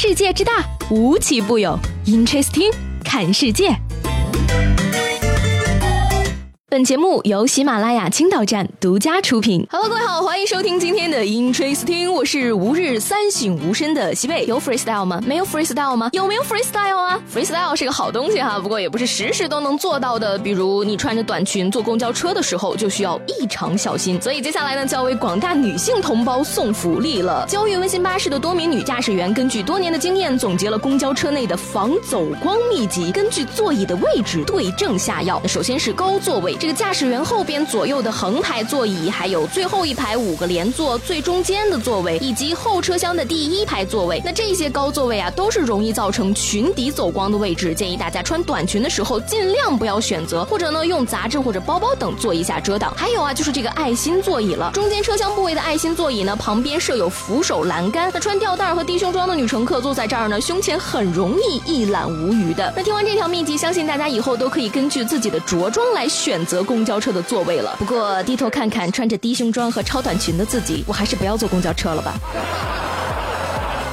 世界之大，无奇不有。Interesting，看世界。本节目由喜马拉雅青岛站独家出品。Hello，各位好，欢迎收听今天的 Interesting，我是吾日三省吾身的西贝。有 freestyle 吗？没有 freestyle 吗？有没有 freestyle 啊？freestyle 是个好东西哈，不过也不是时时都能做到的。比如你穿着短裙坐公交车的时候，就需要异常小心。所以接下来呢，就要为广大女性同胞送福利了。交育温馨巴士的多名女驾驶员根据多年的经验，总结了公交车内的防走光秘籍。根据座椅的位置对症下药。首先是高座位。这个驾驶员后边左右的横排座椅，还有最后一排五个连座最中间的座位，以及后车厢的第一排座位，那这些高座位啊，都是容易造成裙底走光的位置。建议大家穿短裙的时候，尽量不要选择，或者呢用杂志或者包包等做一下遮挡。还有啊，就是这个爱心座椅了。中间车厢部位的爱心座椅呢，旁边设有扶手栏杆。那穿吊带和低胸装的女乘客坐在这儿呢，胸前很容易一览无余的。那听完这条秘籍，相信大家以后都可以根据自己的着装来选择公。交车的座位了，不过低头看看穿着低胸装和超短裙的自己，我还是不要坐公交车了吧。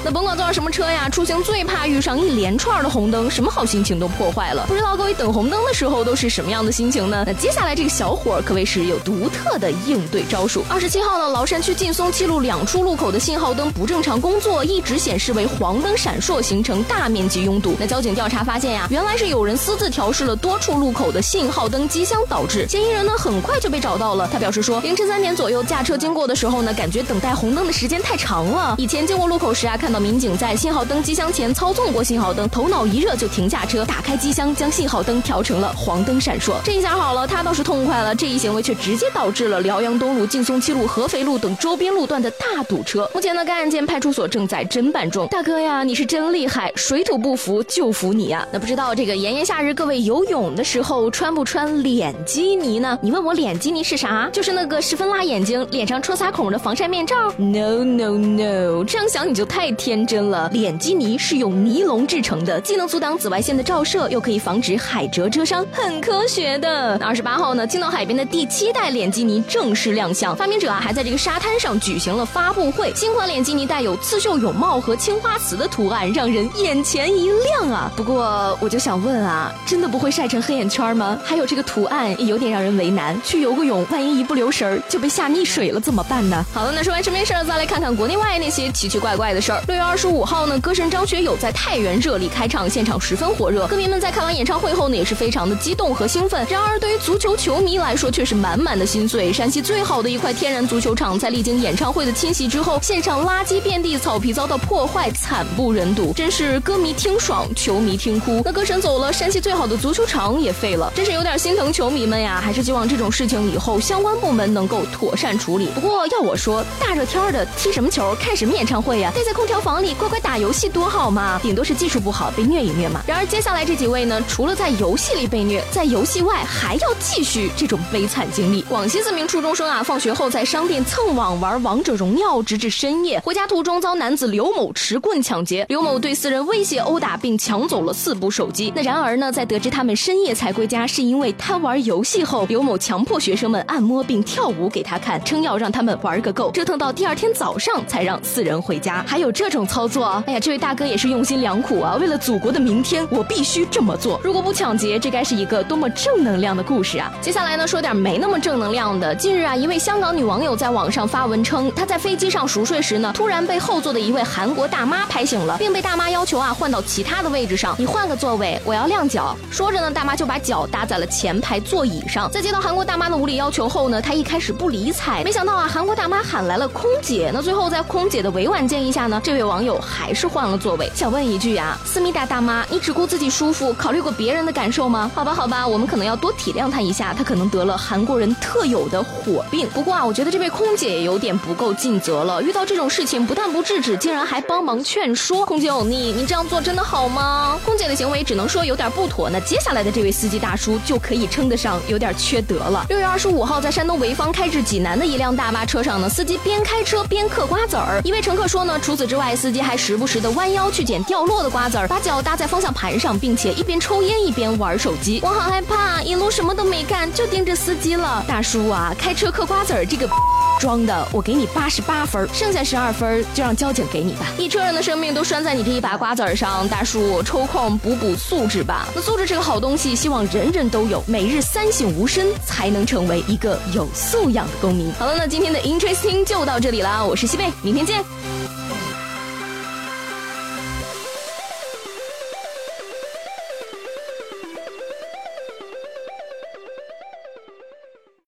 那甭管坐上什么车呀，出行最怕遇上一连串的红灯，什么好心情都破坏了。不知道各位等红灯的时候都是什么样的心情呢？那接下来这个小伙可谓是有独特的应对招数。二十七号呢，崂山区劲松七路两处路口的信号灯不正常工作，一直显示为黄灯闪烁，形成大面积拥堵。那交警调查发现呀，原来是有人私自调试了多处路口的信号灯机箱导致。嫌疑人呢很快就被找到了。他表示说，凌晨三点左右驾车经过的时候呢，感觉等待红灯的时间太长了。以前经过路口时啊，看到。民警在信号灯机箱前操纵过信号灯，头脑一热就停下车，打开机箱，将信号灯调成了黄灯闪烁。这一下好了，他倒是痛快了。这一行为却直接导致了辽阳东路、劲松七路、合肥路等周边路段的大堵车。目前呢，该案件派出所正在侦办中。大哥呀，你是真厉害，水土不服就服你呀。那不知道这个炎炎夏日，各位游泳的时候穿不穿脸基尼呢？你问我脸基尼是啥？就是那个十分辣眼睛、脸上戳仨孔的防晒面罩？No No No，这样想你就太。天真了，脸基尼是用尼龙制成的，既能阻挡紫外线的照射，又可以防止海蜇蛰伤，很科学的。二十八号呢，青岛海边的第七代脸基尼正式亮相，发明者啊还在这个沙滩上举行了发布会。新款脸基尼带有刺绣泳帽和青花瓷的图案，让人眼前一亮啊。不过我就想问啊，真的不会晒成黑眼圈吗？还有这个图案也有点让人为难，去游个泳，万一一不留神就被吓溺水了怎么办呢？好了，那说完身边事儿，再来看看国内外那些奇奇怪怪的事儿。六月二十五号呢，歌神张学友在太原热力开唱，现场十分火热。歌迷们在看完演唱会后呢，也是非常的激动和兴奋。然而，对于足球球迷来说，却是满满的心碎。山西最好的一块天然足球场，在历经演唱会的侵袭之后，现场垃圾遍地，草皮遭到破坏，惨不忍睹。真是歌迷听爽，球迷听哭。那歌神走了，山西最好的足球场也废了，真是有点心疼球迷们呀。还是希望这种事情以后相关部门能够妥善处理。不过要我说，大热天的踢什么球，看什么演唱会呀？待在空调房里。乖乖打游戏多好嘛，顶多是技术不好被虐一虐嘛。然而接下来这几位呢，除了在游戏里被虐，在游戏外还要继续这种悲惨经历。广西四名初中生啊，放学后在商店蹭网玩王者荣耀，直至深夜，回家途中遭男子刘某持棍抢劫，刘某对四人威胁殴打，并抢走了四部手机。那然而呢，在得知他们深夜才归家，是因为贪玩游戏后，刘某强迫学生们按摩并跳舞给他看，称要让他们玩个够，折腾到第二天早上才让四人回家。还有这种操作。哎呀，这位大哥也是用心良苦啊！为了祖国的明天，我必须这么做。如果不抢劫，这该是一个多么正能量的故事啊！接下来呢，说点没那么正能量的。近日啊，一位香港女网友在网上发文称，她在飞机上熟睡时呢，突然被后座的一位韩国大妈拍醒了，并被大妈要求啊换到其他的位置上。你换个座位，我要晾脚。说着呢，大妈就把脚搭在了前排座椅上。在接到韩国大妈的无理要求后呢，她一开始不理睬，没想到啊，韩国大妈喊来了空姐。那最后在空姐的委婉建议下呢，这位网友。还是换了座位。想问一句啊，思密达大妈，你只顾自己舒服，考虑过别人的感受吗？好吧，好吧，我们可能要多体谅他一下，他可能得了韩国人特有的火病。不过啊，我觉得这位空姐也有点不够尽责了。遇到这种事情，不但不制止，竟然还帮忙劝说。空姐欧尼，你这样做真的好吗？空姐的行为只能说有点不妥。那接下来的这位司机大叔就可以称得上有点缺德了。六月二十五号，在山东潍坊开至济南的一辆大巴车上呢，司机边开车边嗑瓜子儿。一位乘客说呢，除此之外。外，司机还时不时的弯腰去捡掉落的瓜子儿，把脚搭在方向盘上，并且一边抽烟一边玩手机。我好害怕，一路什么都没干，就盯着司机了。大叔啊，开车嗑瓜子儿这个。装的，我给你八十八分，剩下十二分就让交警给你吧。一车人的生命都拴在你这一把瓜子儿上，大叔抽空补补素质吧。那素质是个好东西，希望人人都有，每日三省吾身，才能成为一个有素养的公民。好了，那今天的 Interesting 就到这里啦，我是西贝，明天见。